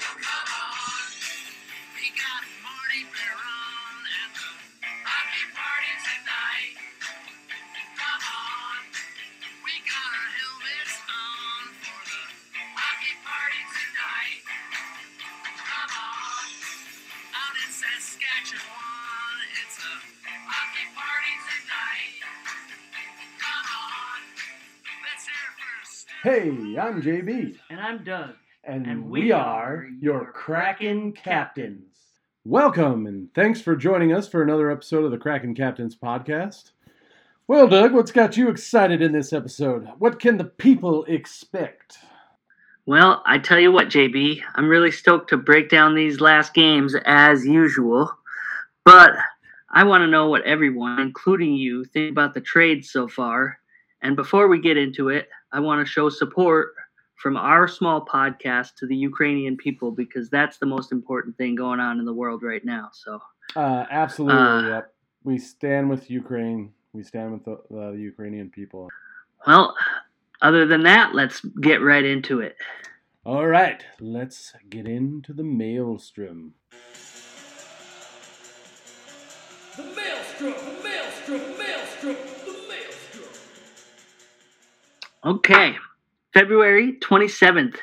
Come on. Hey, I'm JB, And I'm Doug. and, And we, we are are your your Kraken Kraken Captains. Welcome, and thanks for joining us for another episode of the Kraken Captains podcast. Well, Doug, what's got you excited in this episode? What can the people expect? Well, I tell you what, JB, I'm really stoked to break down these last games as usual. But I want to know what everyone, including you, think about the trades so far. And before we get into it, I want to show support from our small podcast to the Ukrainian people because that's the most important thing going on in the world right now. So, Uh, absolutely, Uh, yep. We stand with Ukraine. We stand with the, the Ukrainian people. well, other than that, let's get right into it. All right, let's get into the maelstrom. The maelstrom, the maelstrom, maelstrom, the maelstrom. Okay. February 27th.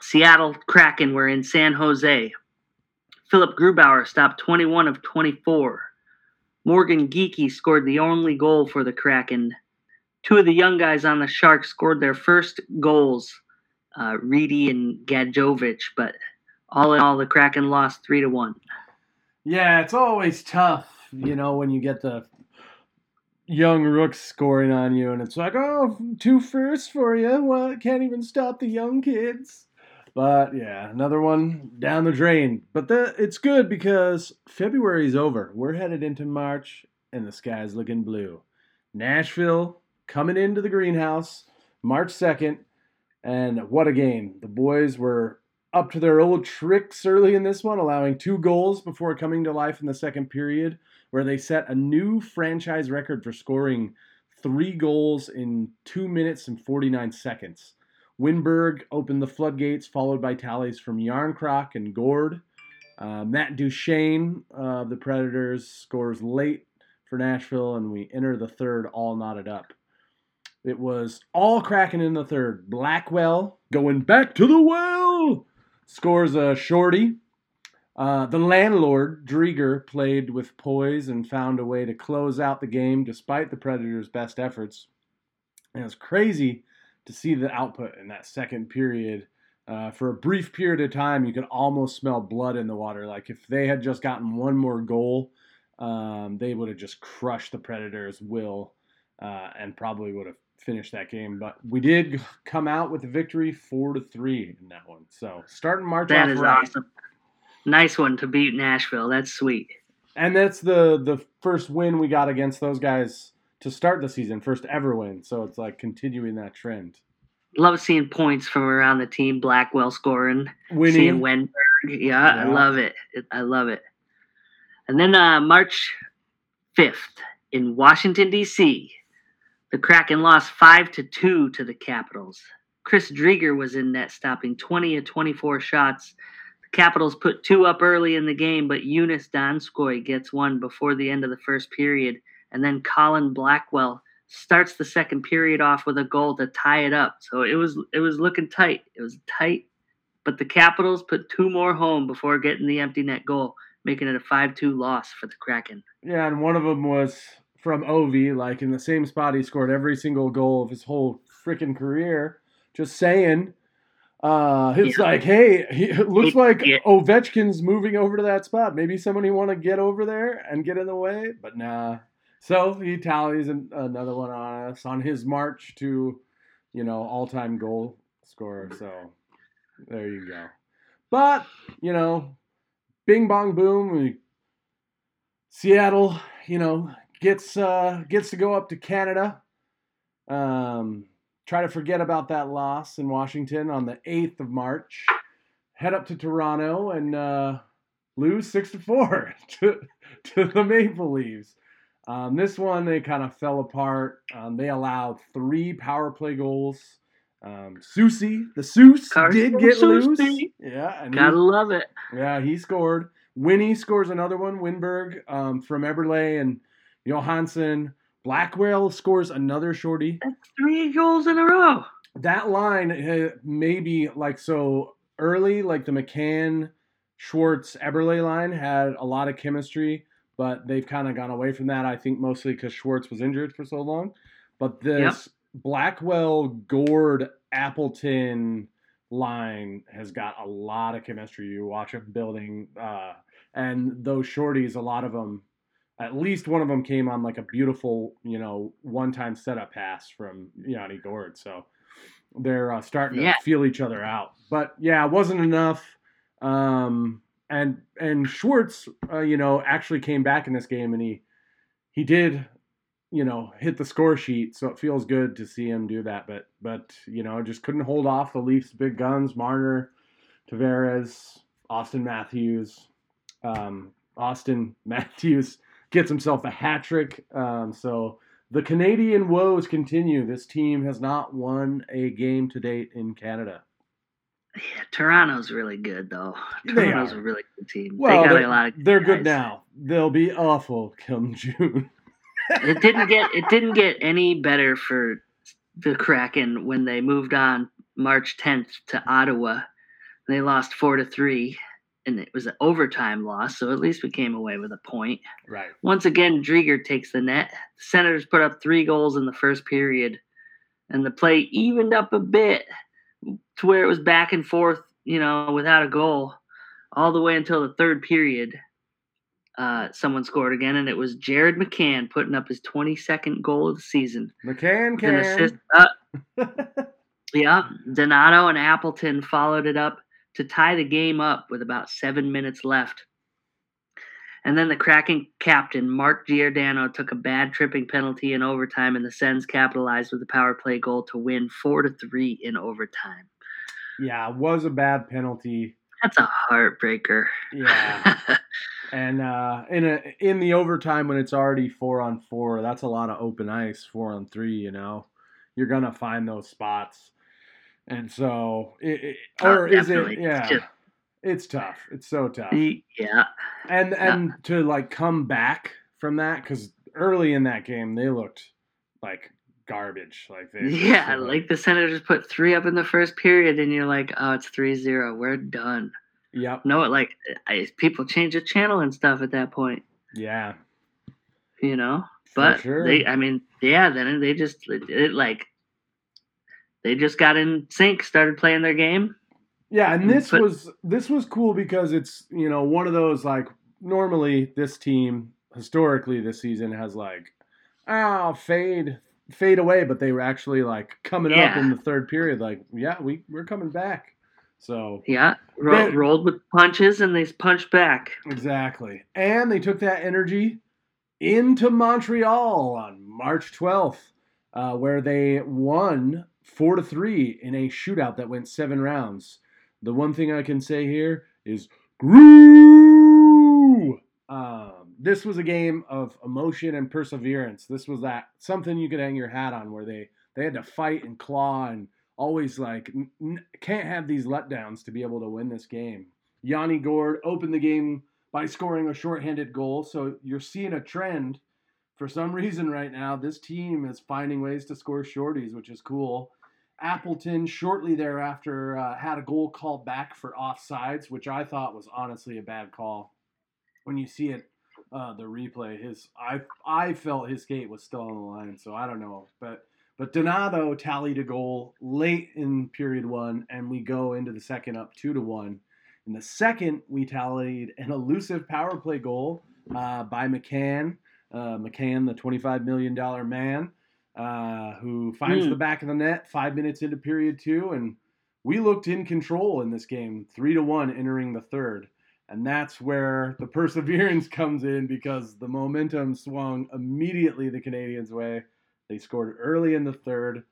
Seattle Kraken were in San Jose. Philip Grubauer stopped 21 of 24. Morgan Geekie scored the only goal for the Kraken. Two of the young guys on the Sharks scored their first goals, uh, Reedy and Gadjovic, but all in all, the Kraken lost 3 to 1. Yeah, it's always tough, you know, when you get the young rooks scoring on you, and it's like, oh, two firsts for you. Well, can't even stop the young kids. But yeah, another one down the drain. But the, it's good because February's over. We're headed into March, and the sky's looking blue. Nashville coming into the greenhouse March 2nd, and what a game. The boys were up to their old tricks early in this one, allowing two goals before coming to life in the second period, where they set a new franchise record for scoring three goals in two minutes and 49 seconds. Wennberg opened the floodgates, followed by tallies from Jarnkrok and Gourde. Uh, Matt Duchene of the Predators scores late for Nashville, and we enter the third all knotted up. It was all cracking in the third. Blackwell going back to the well scores a shorty. Uh, the landlord, Driedger, played with poise and found a way to close out the game despite the Predators' best efforts. And it was crazy to see the output in that second period. Uh, for a brief period of time, you could almost smell blood in the water. Like if they had just gotten one more goal, um, they would have just crushed the Predators' will uh, and probably would have finished that game. But we did come out with a victory, four to three in that one. So starting March That off is right. awesome. Nice one to beat Nashville. That's sweet. and that's the the first win we got against those guys to start the season, first ever win. So it's like continuing that trend. love seeing points from around the team. Blackwell scoring, Winning, seeing Wennberg. Yeah, I love it. It- I love it. And then uh, March fifth in Washington D.C., the Kraken lost five to two to the Capitals. Chris Driedger was in net, stopping twenty of twenty-four shots. Capitals put two up early in the game, but Joonas Donskoi gets one before the end of the first period, and then Colin Blackwell starts the second period off with a goal to tie it up. So it was it was looking tight. It was tight, but the Capitals put two more home before getting the empty net goal, making it a 5-2 loss for the Kraken. yeah, and one of them was from Ovi, like in the same spot he scored every single goal of his whole freaking career. Just saying. Uh, it's Yeah. like, hey, he, it looks It- like yeah. Ovechkin's moving over to that spot. Maybe somebody want to get over there and get in the way, but nah. So he tallies an, another one on us on his march to, you know, all-time goal scorer. So there you go. But you know, Bing Bong Boom, we, Seattle, you know, gets uh, gets to go up to Canada. Um, try to forget about that loss in Washington on the eighth of March. Head up to Toronto and uh, lose six to four to to the Maple Leafs. Um, this one they kind of fell apart. Um, they allowed three power play goals. Um, Susie, the Seuss Carson did get loose. Yeah, and Gotta love it. yeah, he scored. Winnie scores another one. Wennberg um, from Eberle and Johansson. Blackwell scores another shorty. That's three goals in a row. That line uh, maybe like so early, like the McCann, Schwartz, Eberle line had a lot of chemistry, but they've kind of gone away from that. I think mostly because Schwartz was injured for so long. But this Blackwell, Gourde, Appleton line has got a lot of chemistry. You watch it building, uh, and those shorties, a lot of them, at least one of them came on like a beautiful, you know, one-time setup pass from Yanni Gourde. So they're uh, starting Yeah. to feel each other out. But yeah, it wasn't enough. Um, and and Schwartz, uh, you know, actually came back in this game, and he he did, you know, hit the score sheet. So it feels good to see him do that. But but you know, just couldn't hold off the Leafs' big guns: Marner, Tavares, Auston Matthews. Um, Auston Matthews gets himself a hat trick. Um, so the Canadian woes continue. This team has not won a game to date in Canada. Yeah, Toronto's really good though. Toronto's a really good team. Well, they got they're, a lot of they're good now. They'll be awful come June. it didn't get it didn't get any better for the Kraken when they moved on March 10th to Ottawa. They lost four to three, and it was an overtime loss. So at least we came away with a point. right. Once again, Driedger takes the net. The Senators put up three goals in the first period, and the play evened up a bit to where it was back and forth, you know, without a goal, all the way until the third period. Uh, someone scored again, and it was Jared McCann putting up his 22nd goal of the season. McCann With an assist. Uh, yeah, Donato and Appleton followed it up to tie the game up with about seven minutes left. And then the Kraken captain, Mark Giordano, took a bad tripping penalty in overtime, and the Sens capitalized with a power play goal to win 4 to 3 in overtime. yeah, it was a bad penalty. That's a heartbreaker. Yeah. And uh, in a in the overtime when it's already four on four, that's a lot of open ice. Four on three, you know, you're gonna find those spots. And so, it, it- Oh, or is it? definitely. It's Yeah, just- it's tough. It's so tough. yeah. and Yeah. and to like come back from that because early in that game they looked like garbage. Like they Yeah, looked- like the Senators put three up in the first period, and you're like, oh, it's 3 0. We're done. yep, No, it like I, people change the channel and stuff at that point, yeah, you know. But sure. they, I mean, yeah, then they just it, it like they just got in sync, started playing their game. Yeah, and this But- was this was cool because it's you know one of those like normally this team historically this season has like oh fade fade away, but they were actually like coming up in the third period. Like yeah, we we're coming back. So Yeah, They- rolled with punches and they punched back. exactly, and they took that energy into Montreal on March twelfth, uh, where they won four to three in a shootout that went seven rounds. The one thing I can say here is grew. Um, this was a game of emotion and perseverance. This was that something you could hang your hat on, where they they had to fight and claw and always like n- can't have these letdowns to be able to win this game. Yanni Gourde opened the game by scoring a shorthanded goal, so you're seeing a trend. For some reason, right now, this team is finding ways to score shorties, which is cool. Appleton shortly thereafter uh, had a goal called back for offsides, which I thought was honestly a bad call. When you see it, uh, the replay, his I I felt his skate was still on the line, so I don't know, but but Donato tallied a goal late in period one, and we go into the second up two to one. In the second, we tallied an elusive power play goal uh, by McCann. Uh, McCann, the $25 million man, uh, who finds Hmm. the back of the net five minutes into period two. And we looked in control in this game, three to one entering the third. And that's where the perseverance comes in because the momentum swung immediately the Canadians' way. They scored early in the third.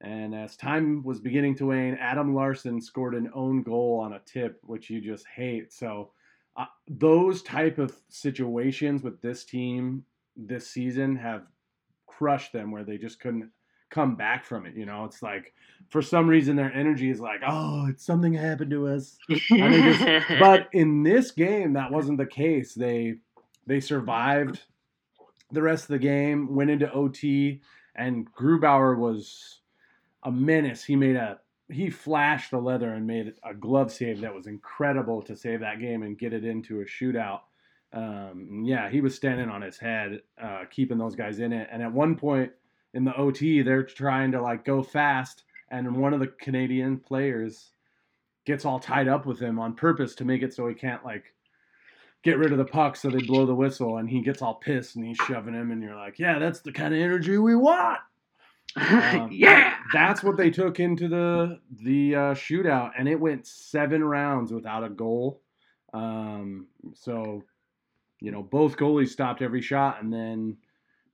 And as time was beginning to wane, Adam Larsson scored an own goal on a tip, which you just hate. So, uh, those type of situations with this team this season have crushed them, where they just couldn't come back from it. You know, it's like for some reason their energy is like, oh, it's something happened to us. Just- but in this game, that wasn't the case. They they survived the rest of the game, went into OT, and Grubauer was a menace. He made a he flashed the leather and made a glove save that was incredible to save that game and get it into a shootout. Um, yeah, he was standing on his head, uh, keeping those guys in it. And at one point in the OT, they're trying to like go fast, and one of the Canadian players gets all tied up with him on purpose to make it so he can't like get rid of the puck. So they blow the whistle, and he gets all pissed and he's shoving him. And you're like, yeah, that's the kind of energy we want. Um, yeah. That's what they took into the the uh, shootout, and it went seven rounds without a goal. Um, so, you know, both goalies stopped every shot, and then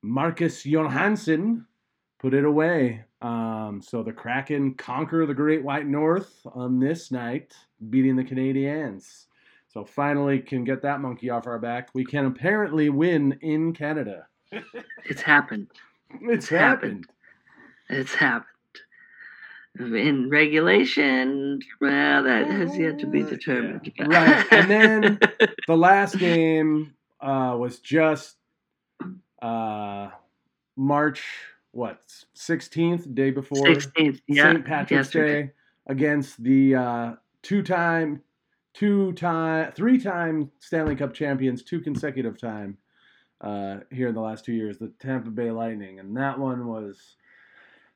Marcus Johansson put it away. Um, so the Kraken conquer the Great White North on this night, beating the Canadiens. So finally, can get that monkey off our back. We can apparently win in Canada. It's happened. It's happened. happened. It's happened. In regulation, well, that has yet to be determined. Yeah. Right, and then the last game uh, was just uh, March what sixteenth, day before 16th, yeah. St. Patrick's yesterday. Day against the uh, two-time, two-time, three-time Stanley Cup champions, two consecutive time uh, here in the last two years, the Tampa Bay Lightning, and that one was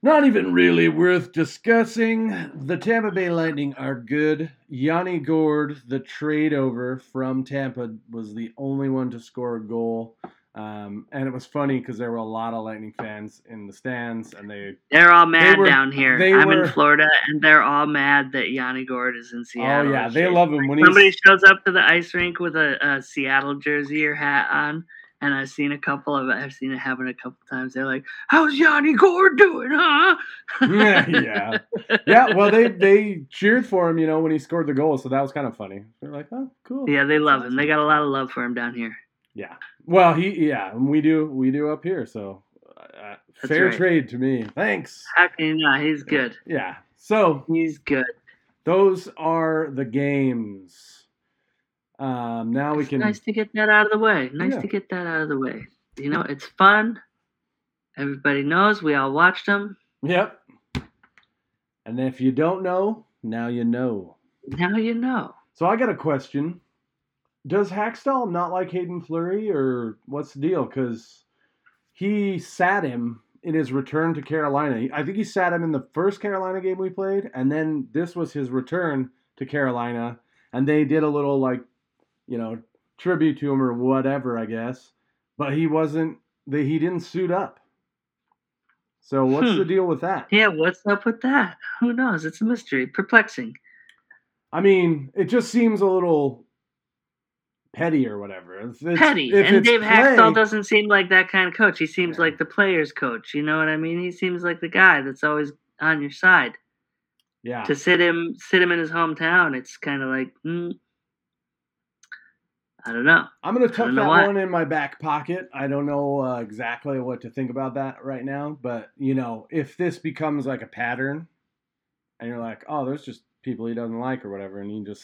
not even really worth discussing. The Tampa Bay Lightning are good. Yanni Gourde, the trade over from Tampa, was the only one to score a goal. Um, and it was funny because there were a lot of Lightning fans in the stands, and they They're all mad were- down here. I'm were- in Florida, and they're all mad that Yanni Gourde is in Seattle. oh yeah, they love him when Somebody shows up to the ice rink with a, a Seattle jersey or hat on, and I've seen a couple of I've seen it happen a couple times. They're like, "How's Yanni Gourde doing, huh?" yeah, yeah, yeah. Well, they they cheered for him, you know, when he scored the goal, so that was kind of funny. They're like, oh, cool. Yeah, they love him. They got a lot of love for him down here. Yeah. Well, he yeah, we do we do up here, so uh, fair right. trade to me. Thanks. How can you not? He's good. Yeah. So He's good. those are the games. Um, now we It's can. nice to get that out of the way. Nice Yeah. to get that out of the way. You know, it's fun. Everybody knows. We all watched them. Yep. And if you don't know, now you know. Now you know. So I got a question. Does Hakstol not like Haydn Fleury, or what's the deal? Because he sat him in his return to Carolina. I think he sat him in the first Carolina game we played, and then this was his return to Carolina, and they did a little like, you know, tribute to him or whatever, I guess. But he wasn't. They he didn't suit up. So what's Hmm. the deal with that? Yeah, what's up with that? Who knows? It's a mystery. Perplexing. I mean, it just seems a little petty or whatever. If it's- Petty. and it's Dave play- Hakstol doesn't seem like that kind of coach. He seems Yeah. like the player's coach. You know what I mean? He seems like the guy that's always on your side. Yeah. To sit him sit him in his hometown, it's kind of like, mm, I don't know. I'm gonna tuck that why. one in my back pocket. I don't know uh, exactly what to think about that right now, but you know, if this becomes like a pattern, and you're like, oh, there's just people he doesn't like or whatever, and he just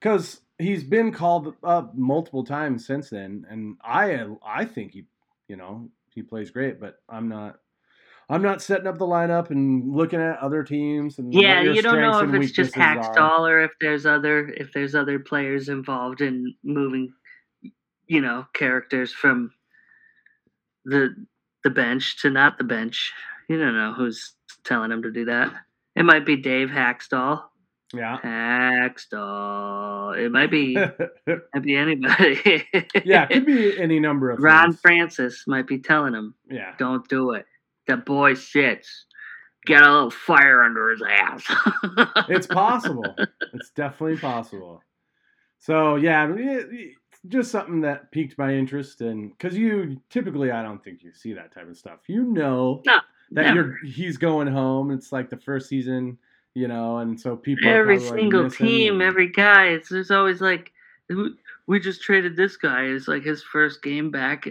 because he's been called up multiple times since then, and I I think he, you know, he plays great, but I'm not. I'm not setting up the lineup and looking at other teams and Yeah, you don't know if it's just. Hakstol or if there's other if there's other players involved in moving, you know, characters from the the bench to not the bench. You don't know who's telling him to do that. It might be Dave Hakstol. Yeah. Hakstol. It might be might be anybody. yeah, it could be any number of Ron things. Francis might be telling him, Yeah. "Don't do it." The boy sits. Get a little fire under his ass. It's possible. it's definitely possible. So yeah, it- just something that piqued my interest, and because you typically, I don't think you see that type of stuff. You know No, that never. you're he's going home. It's like the first season, you know, and so people every like, single missing team, every guy. It's there's always like, we just traded this guy. It's like his first game back.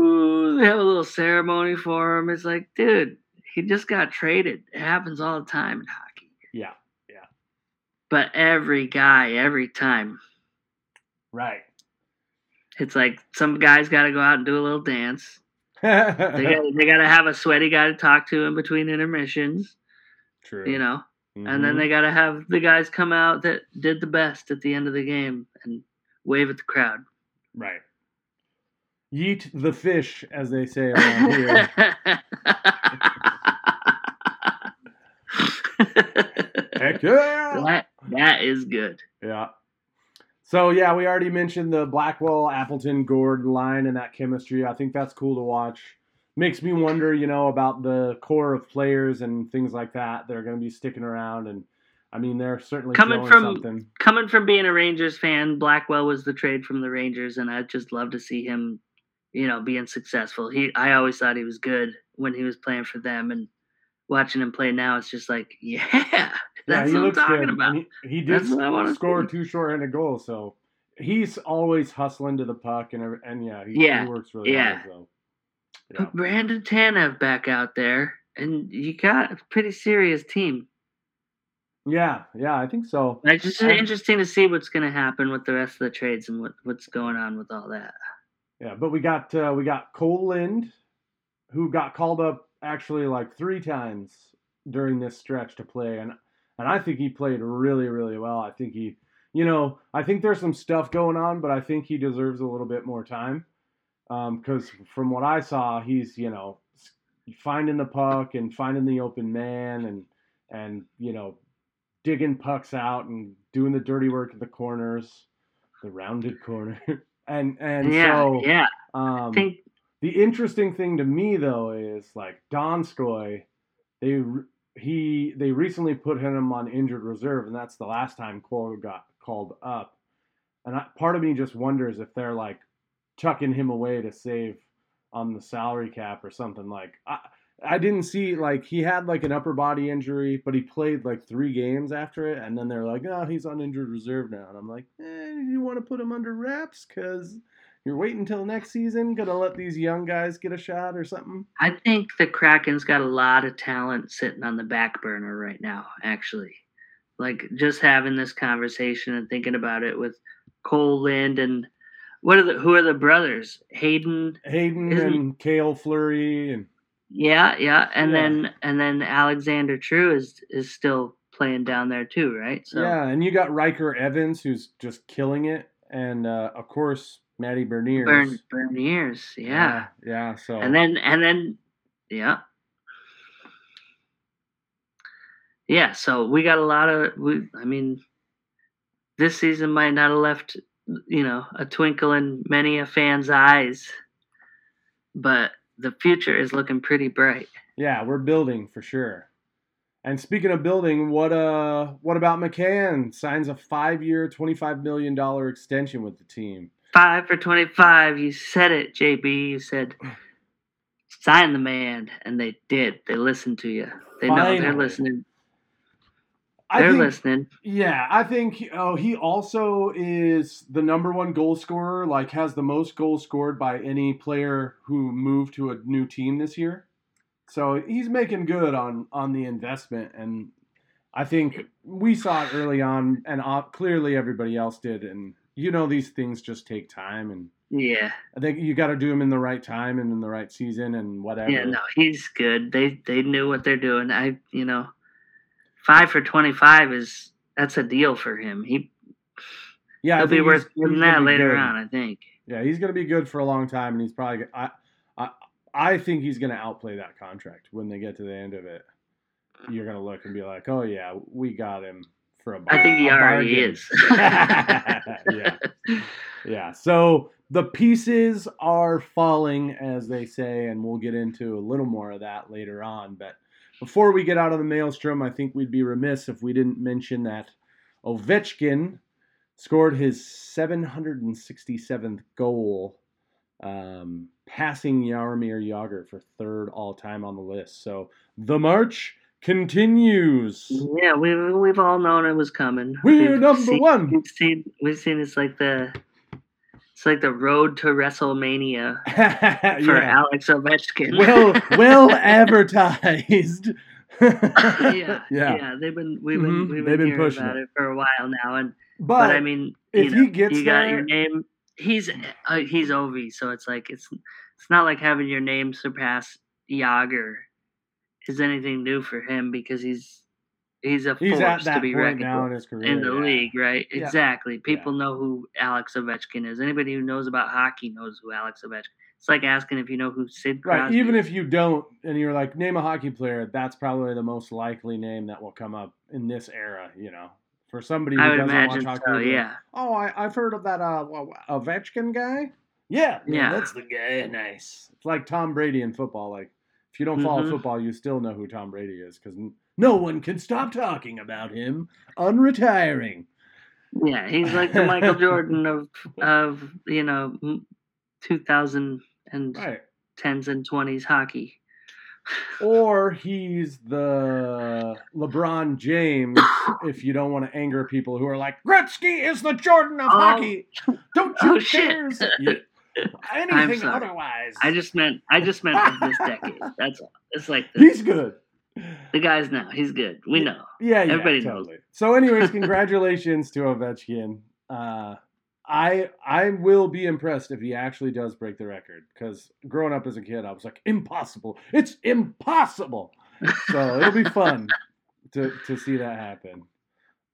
Ooh, they have a little ceremony for him. It's like, dude, he just got traded. It happens all the time in hockey. Yeah. Yeah. But every guy, every time, Right. it's like some guys got to go out and do a little dance. They got to have a sweaty guy to talk to in between intermissions, True. you know. And then Mhm. they got to have the guys come out that did the best at the end of the game and wave at the crowd. Right. Yeet the fish, as they say around here. Heck yeah! that, that is good. Yeah. So yeah, we already mentioned the Blackwell, Appleton, Gourde line and that chemistry. I think that's cool to watch. Makes me wonder, you know, about the core of players and things like that that are going to be sticking around. And I mean, they're certainly Coming from- something. Coming from being a Rangers fan, Blackwell was the trade from the Rangers, and I'd just love to see him, you know, being successful. He, I always thought he was good when he was playing for them, and watching him play now, it's just like, yeah, Yeah, that's he what I'm talking good. about. And He, he did That's what I score two shorthanded goals, so he's always hustling to the puck and and yeah, he, Yeah, he works really yeah. hard. So. Yeah. Put Brandon Tanev back out there, and you got a pretty serious team. yeah, yeah, I think so. It's just interesting to see what's going to happen with the rest of the trades and what, what's going on with all that. Yeah, but we got uh, we got Cole Lind, who got called up actually like three times during this stretch to play, and and I think he played really really well. I think he, you know, I think there's some stuff going on, but I think he deserves a little bit more time, because from what I saw, he's you know finding the puck and finding the open man and and you know digging pucks out and doing the dirty work at the corners, the rounded corner. And and yeah, so yeah. um, think the interesting thing to me though is like Donskoi, they he they recently put him on injured reserve, and that's the last time Cole got called up. And I, part of me just wonders if they're like chucking him away to save on the salary cap or something. Like I I didn't see like he had like an upper body injury, but he played like three games after it, and then they're like, oh, he's on injured reserve now, and I'm like, eh, you want to put him under wraps because you're waiting until next season, gonna let these young guys get a shot or something. I think the Kraken's got a lot of talent sitting on the back burner right now, actually. Like just having this conversation and thinking about it with Cole Lind and what are the who are the brothers? Haydn Haydn and Cale Fleury and Yeah, yeah. And Yeah. then and then Alexander True is is still playing down there too, right? So yeah, and you got Ryker Evans who's just killing it, and uh, of course Matty Beniers. Burn Beniers, yeah. yeah, So And then and then yeah. Yeah, so we got a lot of we I mean this season might not have left you know a twinkle in many a fan's eyes, but the future is looking pretty bright. yeah, we're building for sure. And speaking of building, what uh, what about McCann? Signs a five-year, twenty-five million dollar extension with the team. Five for twenty-five. You said it, JB. You said sign the man, and they did. They listened to you. They know they're listening. I They're think, listening. Yeah, I think oh, he also is the number one goal scorer. Like has the most goals scored by any player who moved to a new team this year. So he's making good on on the investment, and I think we saw it early on, and uh, clearly everybody else did. And you know these things just take time, and Yeah. I think you got to do them in the right time and in the right season and whatever. Yeah, no, he's good. They they knew what they're doing. I you know, five for twenty five is that's a deal for him. He yeah, he'll be worth more than that later good. on. I think. Yeah, he's going to be good for a long time, and he's probably. I, I, I think he's going to outplay that contract when they get to the end of it. You're going to look and be like, "Oh yeah, we got him for a." I think he already bargain." is. yeah, yeah. So the pieces are falling, as they say, and we'll get into a little more of that later on. But before we get out of the maelstrom, I think we'd be remiss if we didn't mention that Ovechkin scored his 767th goal, um, passing Jaromir Jagr for third all time on the list. So the march continues. Yeah, we we've all known it was coming. We're We've number seen- one. We've seen we've seen it's like the It's like the road to WrestleMania yeah. for Alex Ovechkin. well, well advertised. yeah, yeah, yeah. They've been we've been Mhm, we've been, been pushing about it. it. for a while now, and But, but, I mean, if know, he gets you got there- your name. He's uh, he's Ovi, so it's like it's it's not like having your name surpass Jagr is anything new for him because he's he's a he's force to be reckoned with in in the yeah. league, right? Yeah. Exactly. People know who Alex Ovechkin is. Anybody who knows about hockey knows who Alex Ovechkin. It's like asking if you know who Sid Crosby. Right, even is. if you don't, and you're like, name a hockey player, that's probably the most likely name that will come up in this era. You know, for somebody who I would doesn't imagine watch hockey. so. they'll be like, Yeah. Oh, I, I've heard of that uh, Ovechkin guy. Yeah, Yeah. that's the guy. Nice. It's like Tom Brady in football. Like, if you don't follow Mhm. football, you still know who Tom Brady is because no one can stop talking about him unretiring. Yeah, he's like the Michael Jordan of of you know, two thousand and Right. tens and twenties hockey. Or he's the LeBron James if you don't want to anger people who are like, Gretzky is the Jordan of Oh. hockey. Don't you Oh, dare anything otherwise. I just meant I just meant of this decade. That's all. It's like He's good. The guy's now. He's good. We know. Yeah, yeah, Everybody knows. totally. So, anyways, congratulations to Ovechkin. Uh, I I will be impressed if he actually does break the record because growing up as a kid, I was like, impossible. It's impossible. So it'll be fun to to see that happen.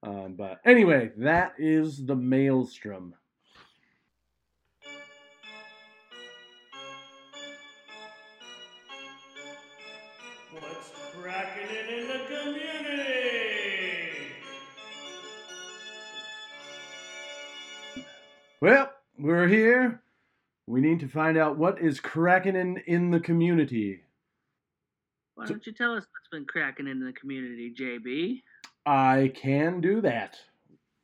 Um, but anyway, that is the maelstrom. Cracking it in the community? Well, we're here. We need to find out what is cracking in, in the community. Why don't you tell us what's been cracking in the community, JB? I can do that.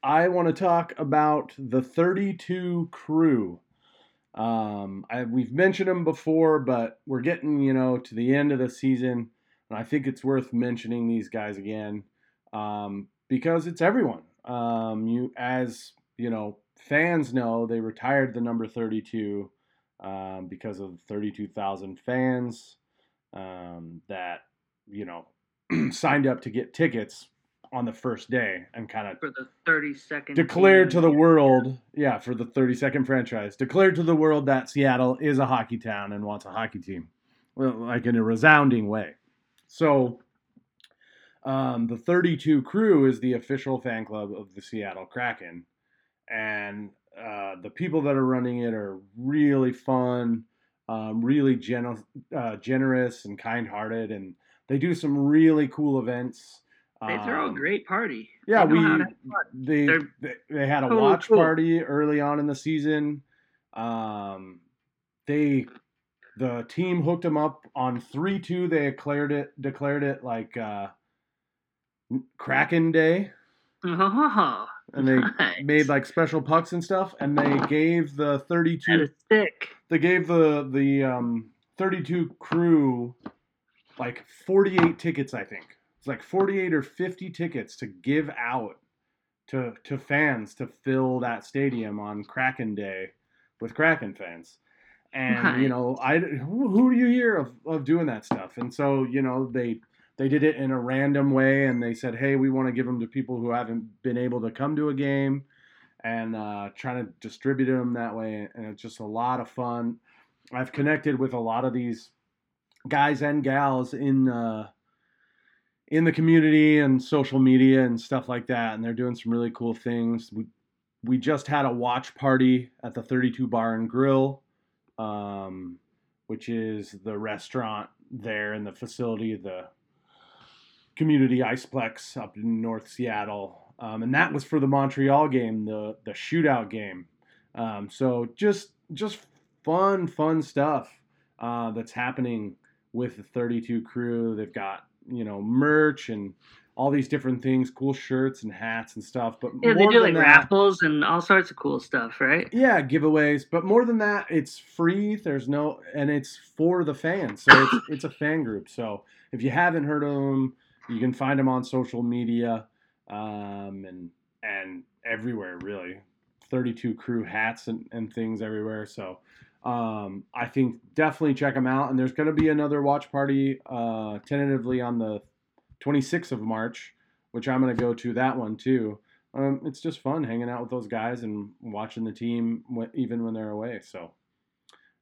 I want to talk about the 32 crew. Um, I, we've mentioned them before, but we're getting, you know, to the end of the season, and I think it's worth mentioning these guys again um, because it's everyone. Um, you, as you know, fans know, they retired the number 32 um, because of 32,000 fans um, that, you know, signed up to get tickets on the first day and kind of For the thirty second declared to the world, yeah, for the 30 second franchise, declared to the world that Seattle is a hockey town and wants a hockey team, well, like in a resounding way. So, um, the 32 crew is the official fan club of the Seattle Kraken, and uh, the people that are running it are really fun, um, really gen- uh, generous and kind hearted, and they do some really cool events. They throw a Um, great party. yeah, They we how to have fun. they, they they had a watch cool. party early on in the season. Um, they the team hooked them up on three two. They declared it declared it like uh, Kraken Day, Oh, and they nice. made like special pucks and stuff. And they gave the thirty two they gave the the um, 32 crew like 48 tickets i think it's like 48 or 50 tickets to give out to to fans to fill that stadium on kraken day with kraken fans and you know i who, who do you hear of, of doing that stuff and so you know they they did it in a random way and they said hey we want to give them to people who haven't been able to come to a game and uh, trying to distribute them that way. And it's just a lot of fun. I've connected with a lot of these guys and gals in uh, in the community and social media and stuff like that, and they're doing some really cool things. We we just had a watch party at the 32 Bar and Grill, um, which is the restaurant there in the facility, the community iceplex up in North Seattle, um, and that was for the Montreal game, the the shootout game. Um, so just just fun, fun stuff uh, that's happening with the 32 crew. They've got you know merch and all these different things, cool shirts and hats and stuff. But Yeah, they do like that- raffles and all sorts of cool stuff, right? yeah, giveaways, but more than that, it's free. There's no, and it's for the fans. So it's, it's a fan group. So if you haven't heard of them, you can find them on social media um, and and everywhere really. 32 crew hats and, and things everywhere. So um, I think definitely check them out. And there's going to be another watch party uh, tentatively on the 26th of March, which I'm going to go to that one too. Um, it's just fun hanging out with those guys and watching the team even when they're away. So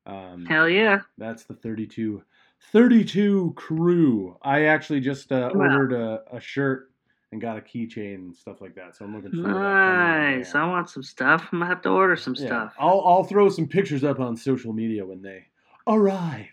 um, Hell yeah. that's the 32 32 crew. I actually just uh, Wow. ordered a, a shirt and got a keychain and stuff like that. So I'm looking forward to that coming. Nice. I want some stuff. I'm gonna have to order some Yeah. stuff. I'll I'll throw some pictures up on social media when they arrive.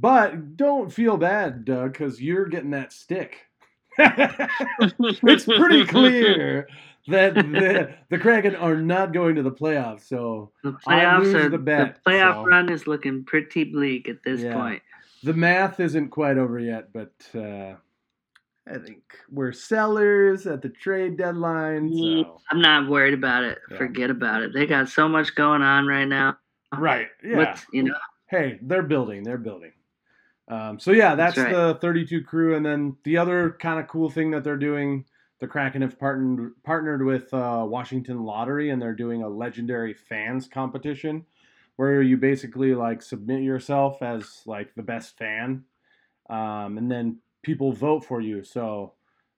But don't feel bad, Doug, because you're getting that stick. it's pretty clear that the, the Kraken are not going to the playoffs. So The playoffs are the the, playoff so- run is looking pretty bleak at this Yeah. point. the math isn't quite over yet, but uh, I think we're sellers at the trade deadline. So. I'm not worried about it. Yeah. Forget about it. They got so much going on right now. Right. Yeah. But, you know, hey, they're building, they're building. Um, so yeah, that's, That's the 32 crew, and then the other kind of cool thing that they're doing, the Kraken have partnered partnered with uh, Washington Lottery, and they're doing a legendary fans competition, where you basically like submit yourself as like the best fan, um, and then people vote for you. So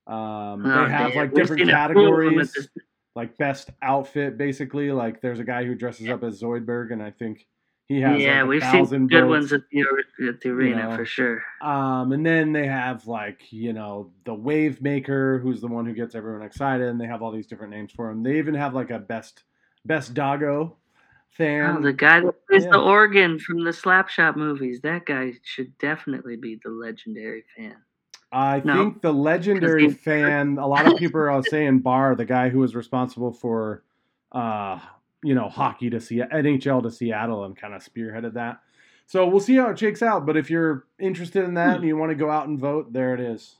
um, oh, they have damn. like different seen a few of them at categories like best outfit basically like there's a guy who dresses up as Zoidberg and I think he has Yeah, like we've seen good votes. ones at the, at the arena know. for sure. Um and then they have like, you know, the wave maker who's the one who gets everyone excited and they have all these different names for him. They even have like a best best doggo fan. Oh, the guy that plays yeah. the organ from the Slapshot movies. That guy should definitely be the legendary fan. I No, think the legendary fan. A lot of people are saying Barr, the guy who was responsible for, uh, you know, hockey to see NHL to Seattle and kind of spearheaded that. So we'll see how it shakes out. But if you're interested in that and you want to go out and vote, there it is.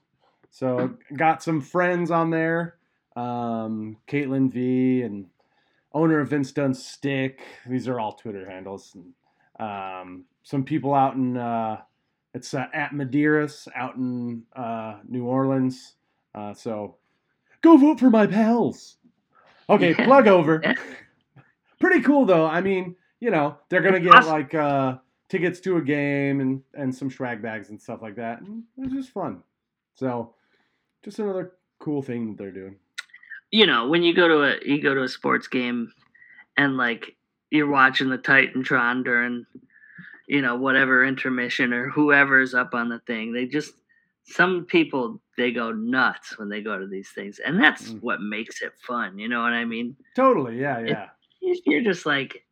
So got some friends on there, um, Caitlin V and owner of Vince Dunn's Stick. These are all Twitter handles. And, um, some people out in. Uh, it's uh, at Madeiras out in uh, New Orleans. Uh, so go vote for my pals. Okay, plug over. Pretty cool though. I mean, you know, they're gonna get like uh, tickets to a game and and some swag bags and stuff like that. And it's just fun. So, just another cool thing that they're doing. you know, when you go to a you go to a sports game and like you're watching the Titantron during you know whatever intermission or whoever's up on the thing, they just some people they go nuts when they go to these things, and that's Mm. what makes it fun. You know what I mean? Totally, yeah, yeah. You're just like,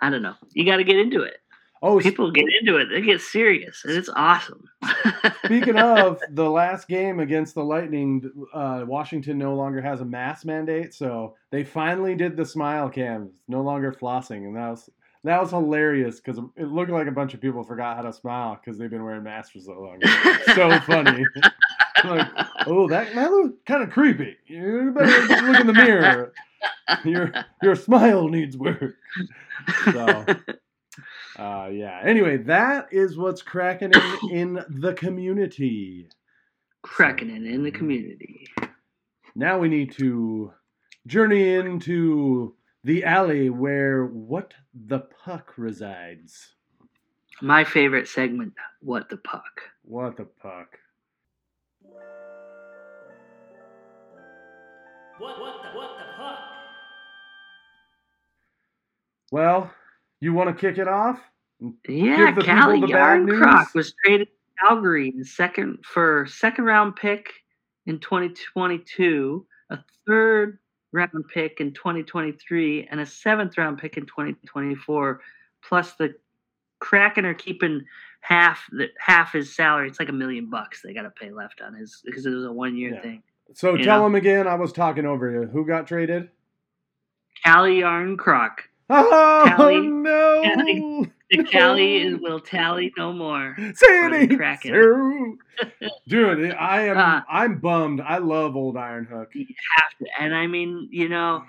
I don't know. You got to get into it. Oh, People get into it. They get serious, and it's awesome. Speaking of the last game against the Lightning, uh, Washington no longer has a mask mandate, so they finally did the smile cam. It's no longer flossing, and that was that was hilarious because it looked like a bunch of people forgot how to smile because they've been wearing masks for so long. so funny. like, oh, that that looks kind of creepy. You better look in the mirror. Your your smile needs work. So. Uh, yeah. Anyway, that is what's cracking in, in the community. cracking it in the community. Now we need to journey into the alley where what the puck resides. My favorite segment, What the Puck. What the puck? What, what the, what the Well, you want to kick it off? Yeah, Give the people Calle Jarnkrok was traded to Calgary in second for second round pick in 2022, a third round pick in 2023, and a seventh round pick in 2024. Plus the Kraken are keeping half the half his salary. It's like a million bucks they got to pay left on his because it was a one year Yeah. thing. So You tell know. him again. I was talking over you. Who got traded? Calle Jarnkrok. Oh Callie- no! Callie- The Callie is, will tally no more. Say it Kraken. true. Dude, I am. Uh, I'm bummed. I love old Iron Hook. You have to, and I mean, you know,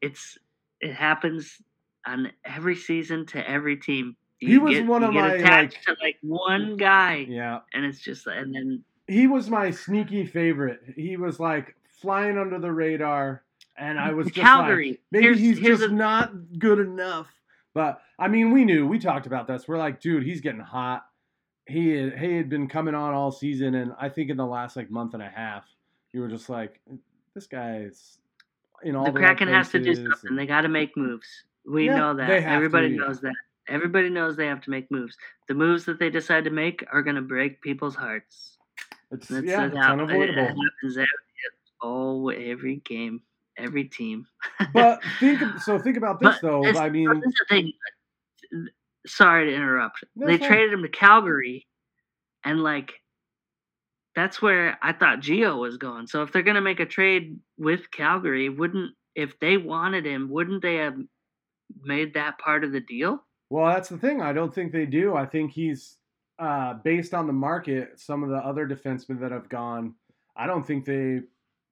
it's it happens on every season to every team. He was get, one you of my, attached like- to like one guy, Yeah, and it's just and then he was my sneaky favorite. He was like flying under the radar, and I was just Calgary. like, maybe Here's- he's here's just a- not good enough. But I mean, we knew we talked about this. We're like, dude, he's getting hot. He had, he had been coming on all season, and I think in the last like month and a half, you were just like, this guy's in all the the, Kraken has to do something. and- They got to make moves. We Yeah, know that. have to, Everybody yeah. knows that. Everybody knows they have to make moves. The moves that they decide to make are going to break people's hearts. It's, That's yeah, it's how- It happens every, all every game, every team. but think so. Think about this But though. I mean, this is the thing. Sorry to interrupt. No, they fine. traded him to Calgary, and like, that's where I thought Gio was going. So if they're gonna make a trade with Calgary, wouldn't if they wanted him, wouldn't they have made that part of the deal? Well, that's the thing. I don't think they do. I think he's uh, based on the market. Some of the other defensemen that have gone, I don't think they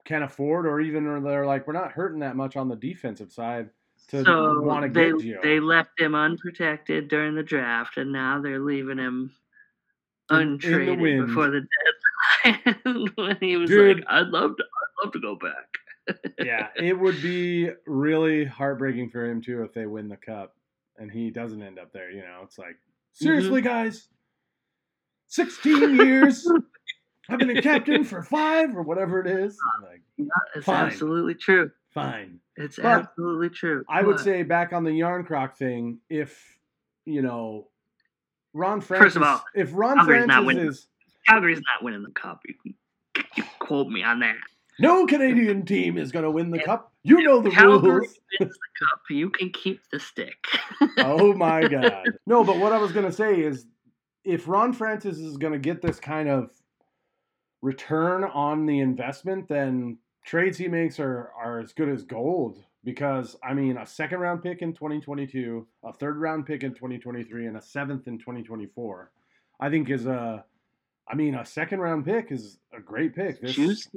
can afford, or even or they're like, we're not hurting that much on the defensive side to so want to they get Gio. they left him unprotected during the draft, and now they're leaving him in the untraded before the deadline. when he was Dude. like, "I'd love to, I'd love to go back." yeah, it would be really heartbreaking for him too if they win the cup and he doesn't end up there. You know, it's like mm-hmm. seriously, guys, sixteen years. I've been a captain for five or whatever it is. Like, It's Fine. absolutely true. fine. It's But absolutely true. I would But say back on the Jarnkrok thing, if you know Ron Francis, First of all, if Ron Calgary's not Francis winning. is Calgary's not winning the cup. You can, you quote me on that. no Canadian team is going to win the If- cup, you know the Calgary rules. wins the cup. You can keep the stick. oh my god. No, but what I was going to say is if Ron Francis is going to get this kind of return on the investment, then trades he makes are, are as good as gold. Because, I mean, a second round pick in 2022, a third round pick in 2023, and a seventh in 2024, I think is a, I mean, a second round pick is a great pick. This, Juice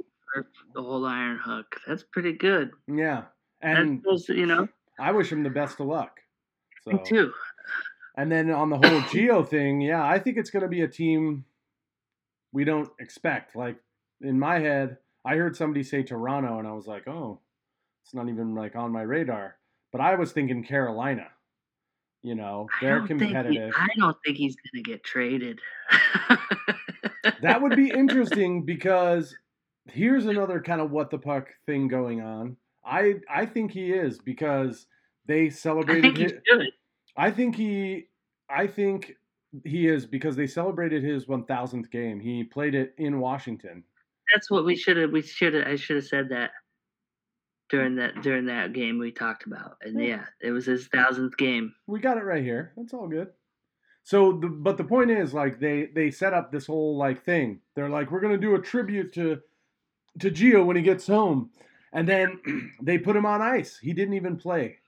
the whole iron hook. That's pretty good. yeah. And you know, I wish him the best of luck. So. me too. And then on the whole Gio thing, yeah, I think it's going to be a team we don't expect. Like in my head, I heard somebody say Toronto, and I was like, oh, it's not even like on my radar. But I was thinking Carolina. You know, they're don't think he- competitive. I don't think he's gonna get traded. that would be interesting because here's another kind of what the puck thing going on. I I think he is because they celebrated. I think he's his. I think he I think he is because they celebrated his 1000th game. He played it in Washington. That's what we should have. We should have. I should have said that during that during that game we talked about. And Yeah. it was his thousandth game. We got it right here. That's all good. So the but the point is like they they set up this whole like thing. They're like we're going to do a tribute to to Gio when he gets home. And then they put him on ice. He didn't even play.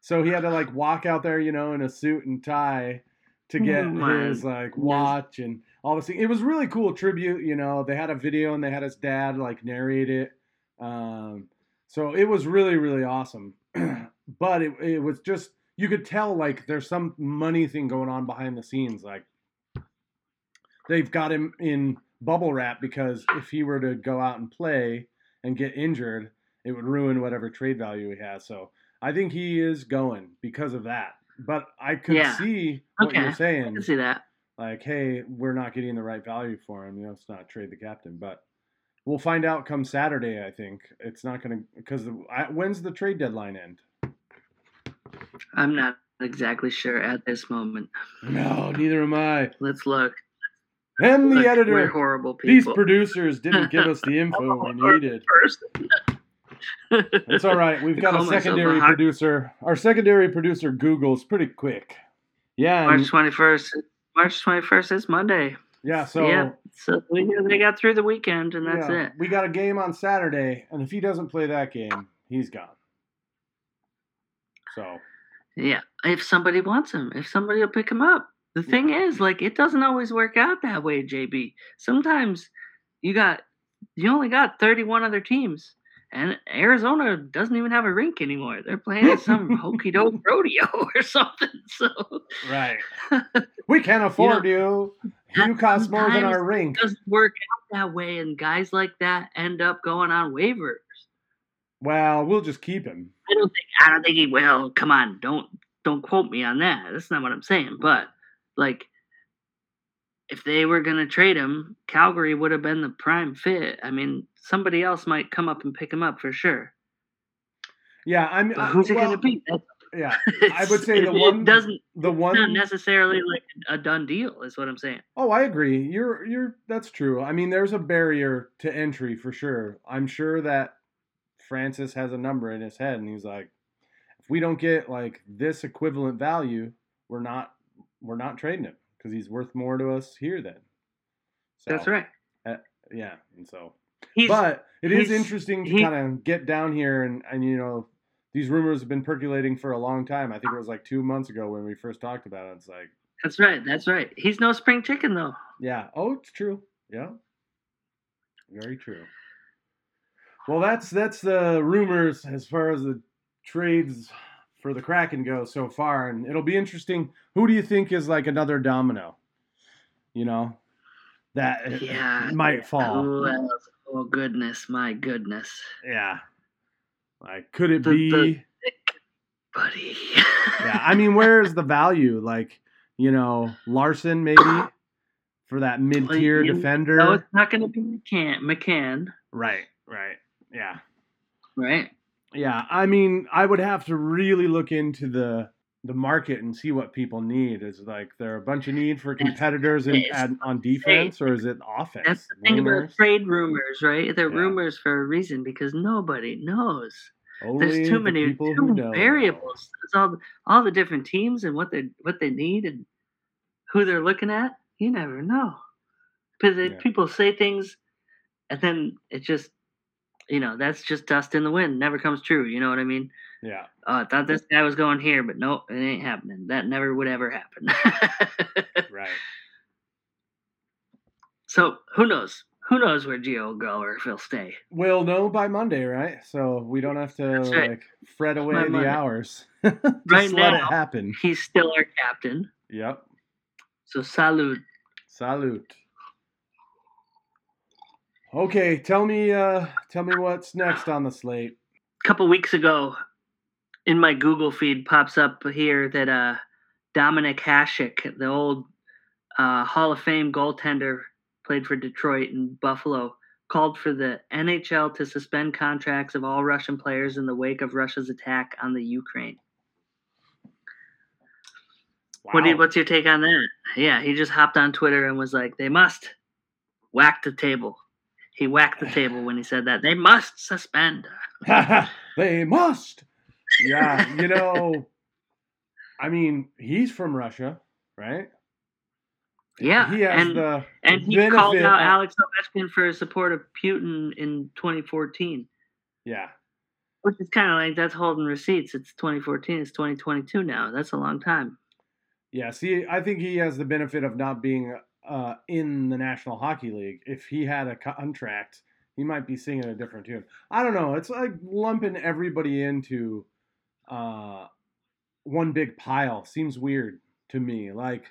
So he had to like walk out there, you know, in a suit and tie to get Oh his like watch and all this thing. It was really cool tribute, you know. They had a video and they had his dad like narrate it. Um, so it was really really awesome. but it it was just you could tell like there's some money thing going on behind the scenes. Like they've got him in bubble wrap because if he were to go out and play and get injured, it would ruin whatever trade value he has. So I think he is going because of that. But I could Yeah. see what Okay. you're saying. I can see that. Like, hey, we're not getting the right value for him. You know, it's not trade the captain, but we'll find out come Saturday. I think it's not going to because when's the trade deadline end? I'm not exactly sure at this moment. No, neither am I. Let's look. And the Look, editor. We're horrible These producers didn't give us the info we needed. It's all right. We've got a a secondary hard- producer. Our secondary producer Google's pretty quick. Yeah, March 21st. March 21st is Monday. yeah. So yeah. So we, they got through the weekend, and that's yeah, it. we got a game on Saturday, and if he doesn't play that game, he's gone. So Yeah. If somebody wants him, if somebody will pick him up. The thing is, like, it doesn't always work out that way, JB. Sometimes you got, you only got 31 other teams. And Arizona doesn't even have a rink anymore. They're playing at some hokey doke rodeo or something. So right, we can't afford you. You that cost more than our rink. it doesn't work out that way. And guys like that end up going on waivers. Well, we'll just keep him. I don't think I don't think he will. Come on, don't don't quote me on that. That's not what I'm saying. But like, if they were gonna trade him, Calgary would have been the prime fit. I mean, somebody else might come up and pick him up for sure. Yeah, I'm. But uh, who's it well, gonna be? That's, Yeah, I would say the it, one- doesn't. the It's not one. necessarily like a done deal. Is what I'm saying. Oh, I agree. You're you're that's true. I mean, there's a barrier to entry for sure. I'm sure that Francis has a number in his head and he's like if we don't get like this equivalent value, we're not we're not trading him because he's worth more to us here then. So, That's right. Eh, yeah, and so He's but it is interesting to he- kind of get down here and and you know these rumors have been percolating for a long time. I think it was like 2 months ago when we first talked about it. It's like that's right. That's right. He's no spring chicken though. Yeah. Oh, it's true. Yeah. Very true. Well, that's that's the rumors as far as the trades for the Kraken go so far, and it'll be interesting. Who do you think is like another domino? You know, that Yeah. might fall. Else? Oh goodness, my goodness, Yeah. Like, could it The- be? the- buddy. yeah. I mean, where's the value? Like, you know, Larsson maybe for that mid-tier you- defender. no, it's not going to be McCann. McCann, Right. Right. Yeah. right? Yeah, I mean, I would have to really look into the the market and see what people need. Is like there are a bunch of need for competitors in, at, on defense, or is it offense? That's the thing about trade rumors, right? They're Yeah. rumors for a reason because nobody knows. Only There's too the many too variables. It's all the- all the different teams and what they what they need and who they're looking at. You never know because Yeah. people say things and then it just you know that's just dust in the wind. Never comes true. You know what I mean? Yeah, Oh, I thought this guy was going here, but nope, it ain't happening. That never would ever happen. right. so who knows? Who knows where Gio will go or if he'll stay? We'll know by Monday, right? So we don't have to right. like fret away the Monday. hours. Just Right let it now. happen. He's still our captain. Yep. So salute. Salute. Okay, tell me uh tell me what's next on the slate. A couple weeks ago, in my Google feed pops up here that uh, Dominik Hasek, the old uh, Hall of Fame goaltender, played for Detroit and Buffalo, called for the NHL to suspend contracts of all Russian players in the wake of Russia's attack on the Ukraine. What do you, Wow. what's your take on that? Yeah, he just hopped on Twitter and was like, "They must whack the table." He whacked the table when he said that. They must suspend. they must. Yeah, you know, I mean, he's from Russia, right? Yeah, he has and the and he called out Alex Ovechkin for his support of Putin in 2014, Yeah, which is kind of like that's holding receipts. It's 2014. It's 2022 now. That's a long time. yeah. See, I think he has the benefit of not being uh, in the National Hockey League. If he had a contract, he might be singing a different tune. I don't know. It's like lumping everybody into uh, one big pile. Seems weird to me. Like,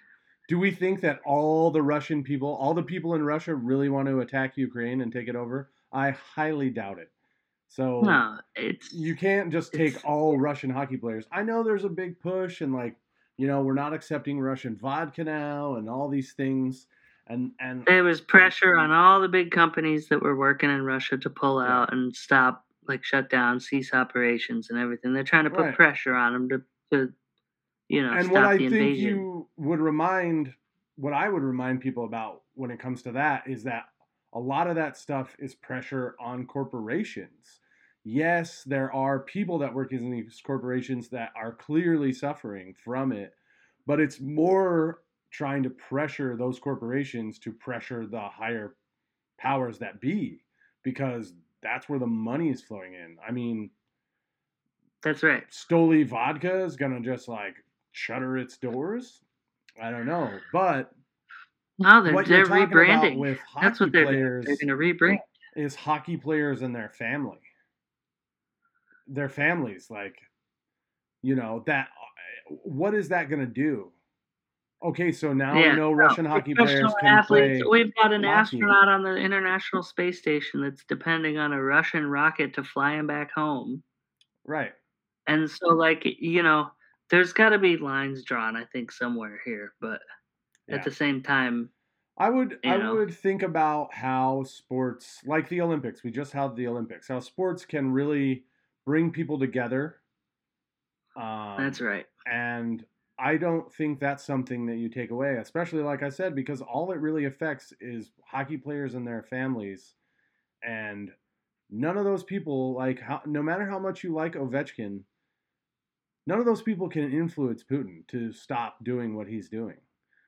do we think that all the Russian people, all the people in Russia, really want to attack Ukraine and take it over? I highly doubt it. So No, it's you can't just take all Russian hockey players. I know there's a big push and like, you know, we're not accepting Russian vodka now and all these things. And and there was pressure on all the big companies that were working in Russia to pull out and stop, like shut down, cease operations and everything. They're trying to put Right. pressure on them to, to you know, and stop what I the think invasion. you would remind, what I would remind people about when it comes to that is that a lot of that stuff is pressure on corporations. Yes, there are people that work in these corporations that are clearly suffering from it, but it's more trying to pressure those corporations to pressure the higher powers that be because that's where the money is flowing in. I mean, That's right. Stoli Vodka is gonna just like shutter its doors. I don't know, but No, they're what they're you're talking about rebranding. with hockey That's what they're doing. players They're going to rebrand. is hockey players and their family, their families. Like, you know that. What is that gonna do? okay, so now Yeah, know no, Russian hockey players can athletes. play. We've got an hockey. astronaut on the International Space Station that's depending on a Russian rocket to fly him back home. Right. And so, like, you know, there's got to be lines drawn, I think, somewhere here. But Yeah. at the same time, I would You I know? would think about how sports like the Olympics, we just had the Olympics, how sports can really bring people together. Um, that's right. and I don't think that's something that you take away, especially like I said, because all it really affects is hockey players and their families, and none of those people like how, no matter how much you like Ovechkin, none of those people can influence Putin to stop doing what he's doing.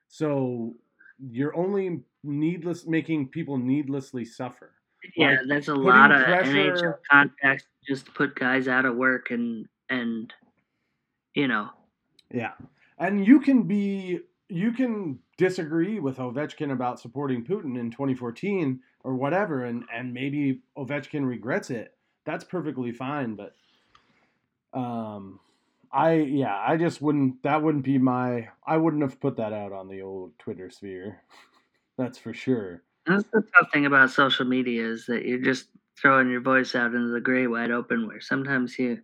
So you're only needless making people needlessly suffer. Yeah, Like, that's a lot of pressure- NHL contracts just to put guys out of work and and you know Yeah. And you can be you can disagree with Ovechkin about supporting Putin in 2014 or whatever and and maybe Ovechkin regrets it. That's perfectly fine, but um I yeah, I just wouldn't that wouldn't be my I wouldn't have put that out on the old Twitter sphere. That's for sure. That's the tough thing about social media is that you're just throwing your voice out into the great wide open where sometimes you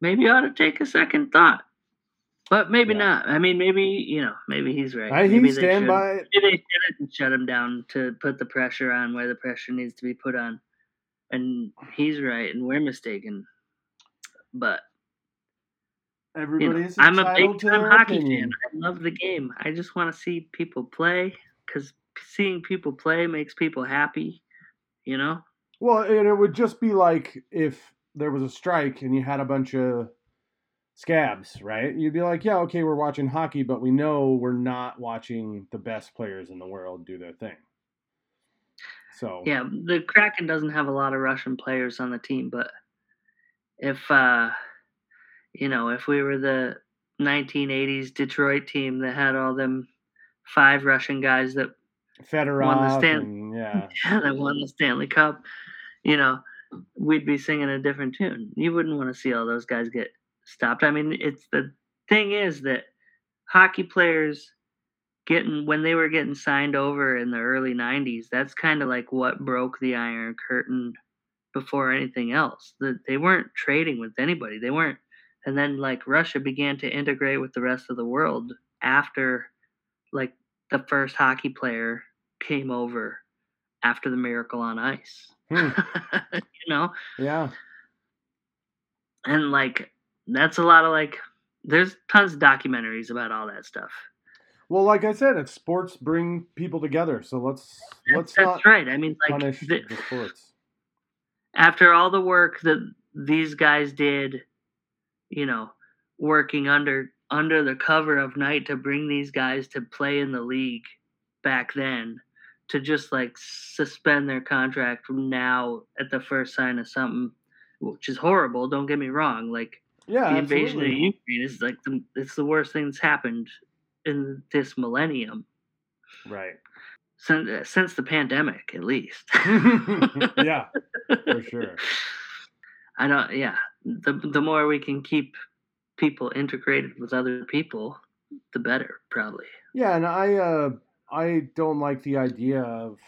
maybe ought to take a second thought. But maybe Yeah. not. I mean maybe you know, maybe he's right. I maybe he stand should- by Maybe they shouldn't shut him down to put the pressure on where the pressure needs to be put on. And he's right and we're mistaken. But you know, everybody's I'm a big time hockey opinion. fan. I love the game. I just want to see people play because seeing people play makes people happy. You know? Well, and it would just be like if there was a strike and you had a bunch of scabs, right? You'd be like, yeah, okay, we're watching hockey, but we know we're not watching the best players in the world do their thing. So, Yeah, the Kraken doesn't have a lot of Russian players on the team, but if uh you know, if we were the 1980s Detroit team that had all them five Russian guys that Fedorov, Stan- and, yeah, that won the Stanley Cup, you know, we'd be singing a different tune. You wouldn't want to see all those guys get stopped. I mean, it's the thing is that hockey players getting when they were getting signed over in the early 90s, that's kind of like what broke the iron curtain before anything else. That they weren't trading with anybody. They weren't and then like Russia began to integrate with the rest of the world after like the first hockey player came over after the miracle on ice. Hmm. you know? yeah, And like that's a lot of like there's tons of documentaries about all that stuff. Well, like I said, it's sports bring people together, so let's let's That's not right. I mean like the- the sports. after all the work that these guys did, you know, working under under the cover of night to bring these guys to play in the league back then, to just like suspend their contract from now at the first sign of something, which is horrible. Don't get me wrong. Like Yeah, the invasion of absolutely. Ukraine is like the it's the worst thing that's happened in this millennium right. since since the pandemic, at least. yeah, for sure. I don't. Yeah, the the more we can keep people integrated with other people, the better, probably. Yeah, and I uh I don't like the idea of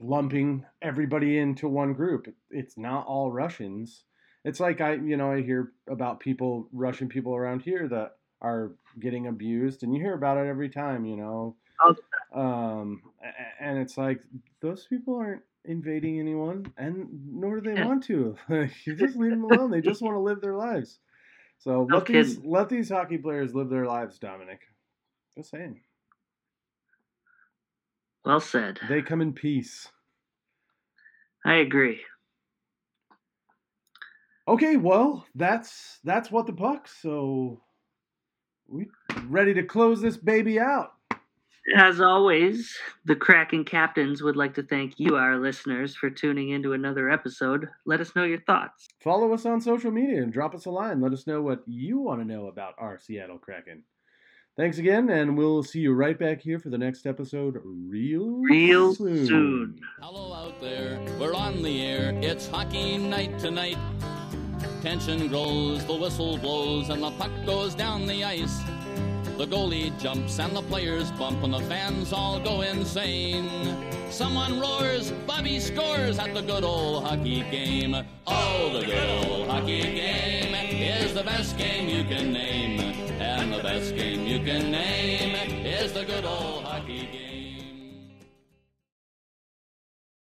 lumping everybody into one group. It's not all Russians. It's like I, you know, I hear about people, Russian people around here that are getting abused, and you hear about it every time, you know. Um, and it's like those people aren't invading anyone, and nor do they want to. you just leave them alone. They just want to live their lives. So No let these let these hockey players live their lives, Dominik. Just saying. Well said. They come in peace. I agree. Okay, well, that's that's what the puck. So we ready to close this baby out. As always, the Kraken captains would like to thank you, our listeners, for tuning into another episode. Let us know your thoughts. Follow us on social media and drop us a line. Let us know what you want to know about our Seattle Kraken. Thanks again, and we'll see you right back here for the next episode real, Real soon. soon. Hello out there, we're on the air. It's hockey night tonight. Tension grows, the whistle blows, and the puck goes down the ice. The goalie jumps and the players bump and the fans all go insane. Someone roars, Bobby scores at the good old hockey game. Oh, the good old hockey game is the best game you can name. And the best game you can name is the good old.